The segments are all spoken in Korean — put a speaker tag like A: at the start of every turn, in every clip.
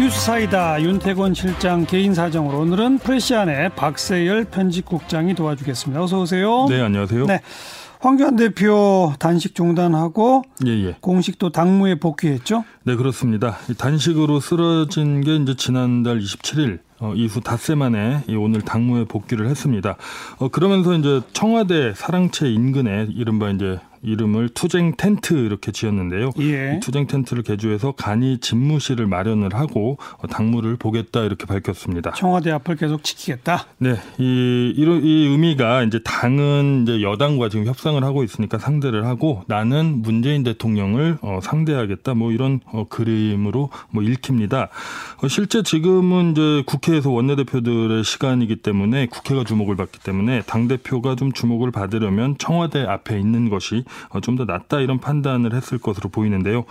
A: 뉴스 사이다 윤태권 실장 개인 사정으로 오늘은 프레시안의 박세열 편집국장이 도와주겠습니다. 어서 오세요.
B: 네, 안녕하세요. 네.
A: 황교안 대표 단식 중단하고 예, 예. 공식 또 당무에 복귀했죠?
B: 네, 그렇습니다. 단식으로 쓰러진 게 이제 지난달 27일 어, 이후 닷새 만에 오늘 당무에 복귀를 했습니다. 어, 그러면서 이제 청와대 사랑채 인근에 이른바 이제 이름을 투쟁 텐트 이렇게 지었는데요. 예. 투쟁 텐트를 개조해서 간이 집무실을 마련을 하고 당무를 보겠다 이렇게 밝혔습니다.
A: 청와대 앞을 계속 지키겠다.
B: 네, 이, 이, 이 의미가 이제 당은 이제 여당과 지금 협상을 하고 있으니까 상대를 하고 나는 문재인 대통령을 어, 상대하겠다 뭐 이런 어, 그림으로 뭐 읽힙니다. 어, 실제 지금은 이제 국회에서 원내대표들의 시간이기 때문에 국회가 주목을 받기 때문에 당 대표가 좀 주목을 받으려면 청와대 앞에 있는 것이 어, 좀 더 낫다 이런 판단을 했을 것으로 보이는데요.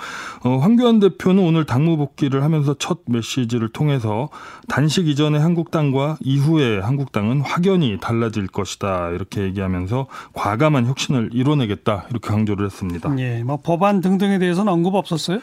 B: 어, 황교안 대표는 오늘 당무 복귀를 하면서 첫 메시지를 통해서 단식 이전의 한국당과 이후의 한국당은 확연히 달라질 것이다 이렇게 얘기하면서 과감한 혁신을 이뤄내겠다 이렇게 강조를 했습니다.
A: 예, 뭐 법안 등등에 대해서는 언급 없었어요?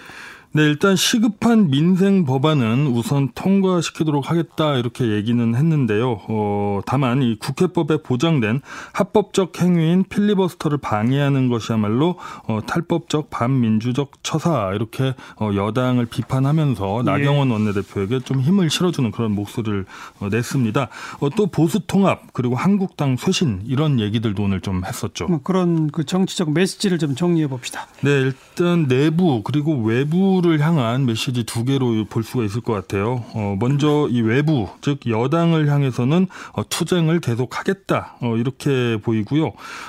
B: 네, 일단 시급한 민생 법안은 우선 통과시키도록 하겠다 이렇게 얘기는 했는데요. 어, 다만 이 국회법에 보장된 합법적 행위인 필리버스터를 방해하는 것이야말로 어, 탈법적 반민주적 처사 이렇게 어, 여당을 비판하면서 예. 나경원 원내대표에게 좀 힘을 실어주는 그런 목소리를 어, 냈습니다. 어, 또 보수 통합 그리고 한국당 쇄신 이런 얘기들도 오늘 좀 했었죠. 뭐
A: 그런 그 정치적 메시지를 좀 정리해 봅시다.
B: 네, 일단 내부 그리고 외부 외부를 향한 메시지 두 개로 볼 수가 있을 것 같아요. 어, 먼저 이 외부, 즉 여당을 향해서는 어, 투쟁을 계속하겠다 어, 이렇게 보이고요.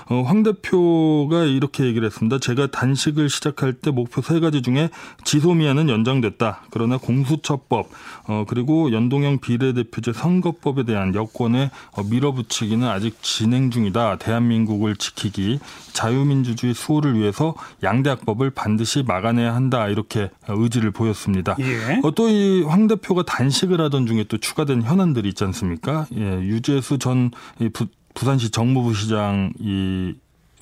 B: 어, 황 대표가 이렇게 얘기를 했습니다. 제가 단식을 시작할 때 목표 세 가지 중에 지소미아는 연장됐다. 그러나 공수처법 어, 그리고 연동형 비례대표제 선거법에 대한 여권의 어, 밀어붙이기는 아직 진행 중이다. 대한민국을 지키기, 자유민주주의 수호를 위해서 양대학법을 반드시 막아내야 한다. 이렇게 의지를 보였습니다. 예. 어, 또이 황 대표가 단식을 하던 중에 또 추가된 현안들이 있지 않습니까? 예, 유재수 전 부, 부산시 정무부시장 이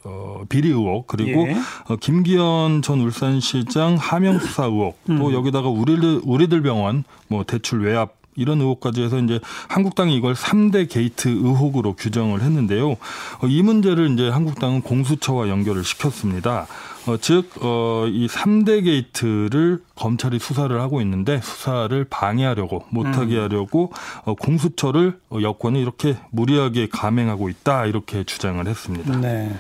B: 어, 비리 의혹 그리고 예. 어, 김기현 전 울산시장 하명 수사 의혹 또 음. 여기다가 우리들 우리들 병원 뭐 대출 외압 이런 의혹까지 해서 이제 한국당이 이걸 3대 게이트 의혹으로 규정을 했는데요. 어, 이 문제를 이제 한국당은 공수처와 연결을 시켰습니다. 어, 즉, 어, 이 3대 게이트를 검찰이 수사를 하고 있는데 수사를 방해하려고, 못하게 음. 하려고 어, 공수처를 어, 여권이 이렇게 무리하게 감행하고 있다, 이렇게 주장을 했습니다. 네.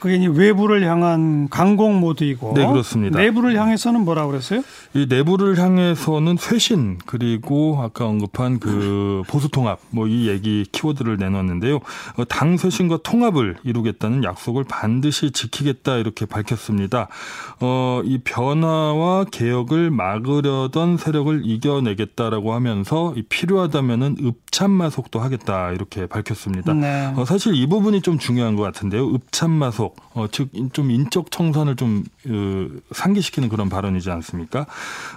A: 그게 이제 외부를 향한 강공 모드이고
B: 네, 그렇습니다.
A: 내부를 향해서는 뭐라 그랬어요?
B: 이 내부를 향해서는 쇄신 그리고 아까 언급한 그 보수 통합 뭐 이 얘기 키워드를 내놨는데요. 어, 당 쇄신과 통합을 이루겠다는 약속을 반드시 지키겠다 이렇게 밝혔습니다. 어, 이 변화와 개혁을 막으려던 세력을 이겨내겠다라고 하면서 필요하다면은 읍참마속도 하겠다 이렇게 밝혔습니다. 네. 어, 사실 이 부분이 좀 중요한 것 같은데요. 읍참마속 어, 즉, 좀 인적 청산을 좀, 어, 상기시키는 그런 발언이지 않습니까?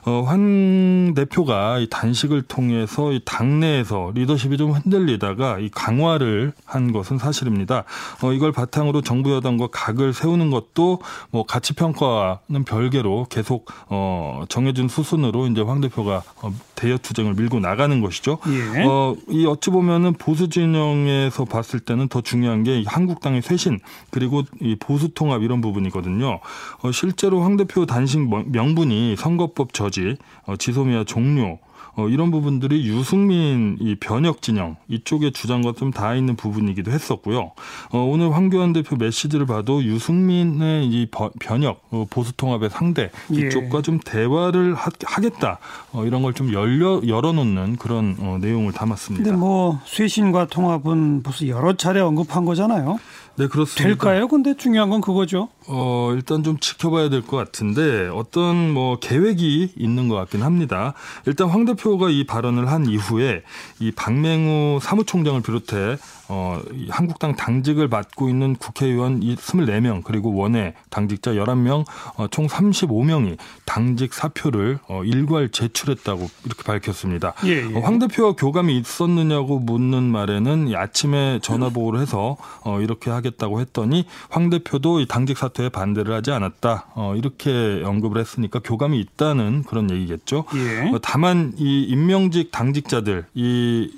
B: 어, 환 대표가 이 단식을 통해서 이 당내에서 리더십이 좀 흔들리다가 이 강화를 한 것은 사실입니다. 어, 이걸 바탕으로 정부 여당과 각을 세우는 것도 뭐 가치 평가는 별개로 계속, 어, 정해진 수순으로 이제 황 대표가 어, 대여 투쟁을 밀고 나가는 것이죠. 예. 어, 이 어찌 보면은 보수 진영에서 봤을 때는 더 중요한 게 한국당의 쇄신 그리고 이 보수 통합 이런 부분이거든요. 어, 실제로 황 대표 단식 명분이 선거법 저지, 어, 지소미아 종료, 어, 이런 부분들이 유승민 이 변혁 진영 이쪽의 주장과 좀 닿아 있는 부분이기도 했었고요. 어, 오늘 황교안 대표 메시지를 봐도 유승민의 이 변혁 어, 보수 통합의 상대 예. 이쪽과 예. 좀 대화를 하, 겠다 어, 이런 걸 좀 열려 열어놓는 그런 어, 내용을 담았습니다.
A: 근데 뭐 쇄신과 통합은 벌써 여러 차례 언급한 거잖아요.
B: 네, 그렇습니다.
A: 될까요? 근데 중요한 건 그거죠.
B: 어, 일단 좀 지켜봐야 될 것 같은데 어떤 뭐 계획이 있는 것 같긴 합니다. 일단 황 대표가 이 발언을 한 이후에 이 박맹우 사무총장을 비롯해 어, 한국당 당직을 맡고 있는 국회의원 24명 그리고 원외 당직자 11명 어, 총 35명이 당직 사표를 어, 일괄 제출했다고 이렇게 밝혔습니다. 예, 예. 어, 황 대표와 교감이 있었느냐고 묻는 말에는 아침에 전화 보고를 해서 어, 이렇게 하게 하겠다고 했더니 황 대표도 이 당직 사퇴에 반대를 하지 않았다. 어, 이렇게 언급을 했으니까 교감이 있다는 그런 얘기겠죠.
A: 예.
B: 어, 다만 이 임명직 당직자들 이,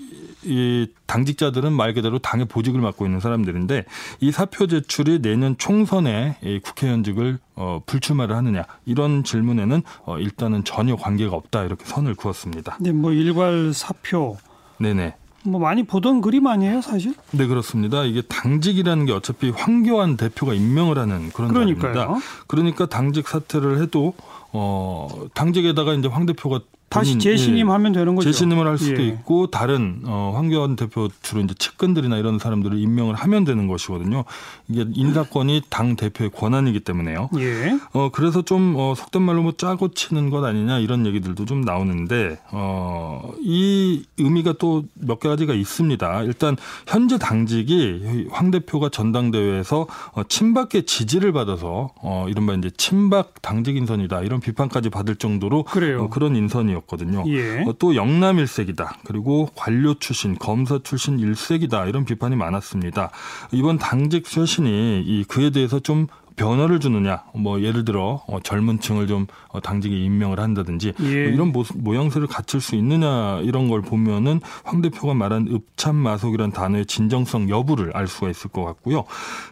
B: 이 당직자들은 말 그대로 당의 보직을 맡고 있는 사람들인데 이 사표 제출이 내년 총선에 이 국회의원직을 어, 불출마를 하느냐 이런 질문에는 어, 일단은 전혀 관계가 없다 이렇게 선을 그었습니다.
A: 네, 뭐 일괄 사표
B: 네네.
A: 뭐 많이 보던 그림 아니에요, 사실?
B: 네 그렇습니다. 이게 당직이라는 게 어차피 황교안 대표가 임명을 하는 그런
A: 그러니까요.
B: 자리입니다. 그러니까 당직 사퇴를 해도 어 당직에다가 이제 황 대표가
A: 다시 재신임하면 되는 거죠.
B: 재신임을 할 수도
A: 예.
B: 있고 다른 어 황교안 대표 주로 이제 측근들이나 이런 사람들을 임명을 하면 되는 것이거든요. 이게 인사권이 당 대표의 권한이기 때문에요.
A: 예.
B: 어 그래서 좀 어, 속된 말로 뭐 짜고 치는 것 아니냐 이런 얘기들도 좀 나오는데 어 이 의미가 또 몇 가지가 있습니다. 일단 현재 당직이 황 대표가 전당대회에서 어, 친박의 지지를 받아서 어 이른바 이제 친박 당직 인선이다 이런 비판까지 받을 정도로
A: 그래요.
B: 어, 그런 인선이었 거든요.
A: 예.
B: 어, 또 영남 일색이다. 그리고 관료 출신, 검사 출신 일색이다. 이런 비판이 많았습니다. 이번 당직 쇄신이 이 그에 대해서 좀 변화를 주느냐, 뭐 예를 들어 어, 젊은 층을 좀 어, 당직에 임명을 한다든지
A: 예.
B: 뭐 이런 모습, 모양새를 갖출 수 있느냐 이런 걸 보면은 황 대표가 말한 읍참마속이란 단어의 진정성 여부를 알 수가 있을 것 같고요.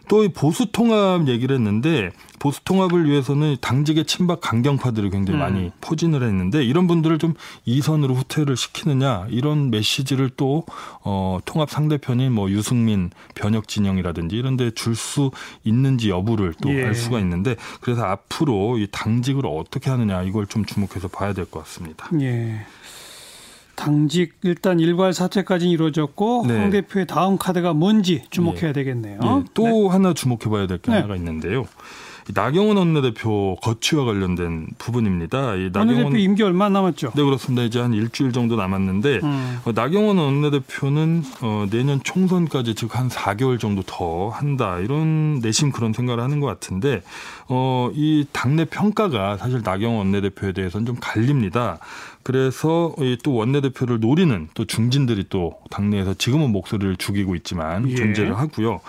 B: 또 이 보수 통합 얘기를 했는데 보수 통합을 위해서는 당직의 친박 강경파들이 굉장히
A: 음.
B: 많이 포진을 했는데 이런 분들을 좀 이선으로 후퇴를 시키느냐 이런 메시지를 또 어, 통합 상대편인 뭐 유승민 변혁 진영이라든지 이런 데 줄 수 있는지 여부를 또
A: 예.
B: 알 수가 있는데 그래서 앞으로 이 당직을 어떻게 하느냐 이걸 좀 주목해서 봐야 될 것 같습니다.
A: 예. 당직 일단 일괄 사퇴까지 이루어졌고
B: 네.
A: 황 대표의 다음 카드가 뭔지 주목해야 되겠네요.
B: 예, 또
A: 네.
B: 하나 주목해봐야 될게
A: 네.
B: 하나가 있는데요. 이 나경원 원내대표 거취와 관련된 부분입니다. 이
A: 원내대표 임기 얼마 남았죠?
B: 네 그렇습니다. 이제 한 일주일 정도 남았는데
A: 음.
B: 어, 나경원 원내대표는 어, 내년 총선까지 즉 한 4개월 정도 더 한다 이런 내심 그런 생각을 하는 것 같은데 어, 이 당내 평가가 사실 나경원 원내대표에 대해서는 좀 갈립니다. 그래서 이또 원내대표를 노리는 또 중진들이 또 당내에서 지금은 목소리를 죽이고 있지만
A: 예.
B: 존재를 하고요.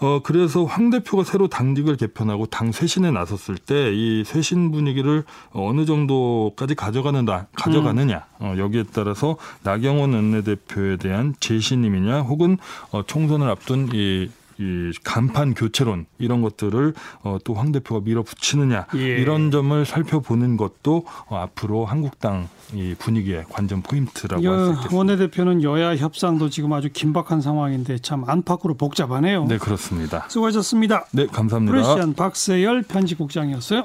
B: 어, 그래서 황 대표가 새로 당직을 개편하고 당 쇄신에 나섰을 때 이 쇄신 분위기를 어느 정도까지 가져가는 다, 가져가느냐, 어, 여기에 따라서 나경원 원내대표에 대한 재신임이냐 혹은 어, 총선을 앞둔 이 이 간판 교체론 이런 것들을 어, 또 황 대표가 밀어붙이느냐
A: 예.
B: 이런 점을 살펴보는 것도 어, 앞으로 한국당 이 분위기의 관전 포인트라고 할수
A: 여,
B: 있겠습니다.
A: 원내대표는 여야 협상도 지금 아주 긴박한 상황인데 참 안팎으로 복잡하네요.
B: 네 그렇습니다.
A: 수고하셨습니다.
B: 네 감사합니다.
A: 프레시안 박세열 편집국장이었어요.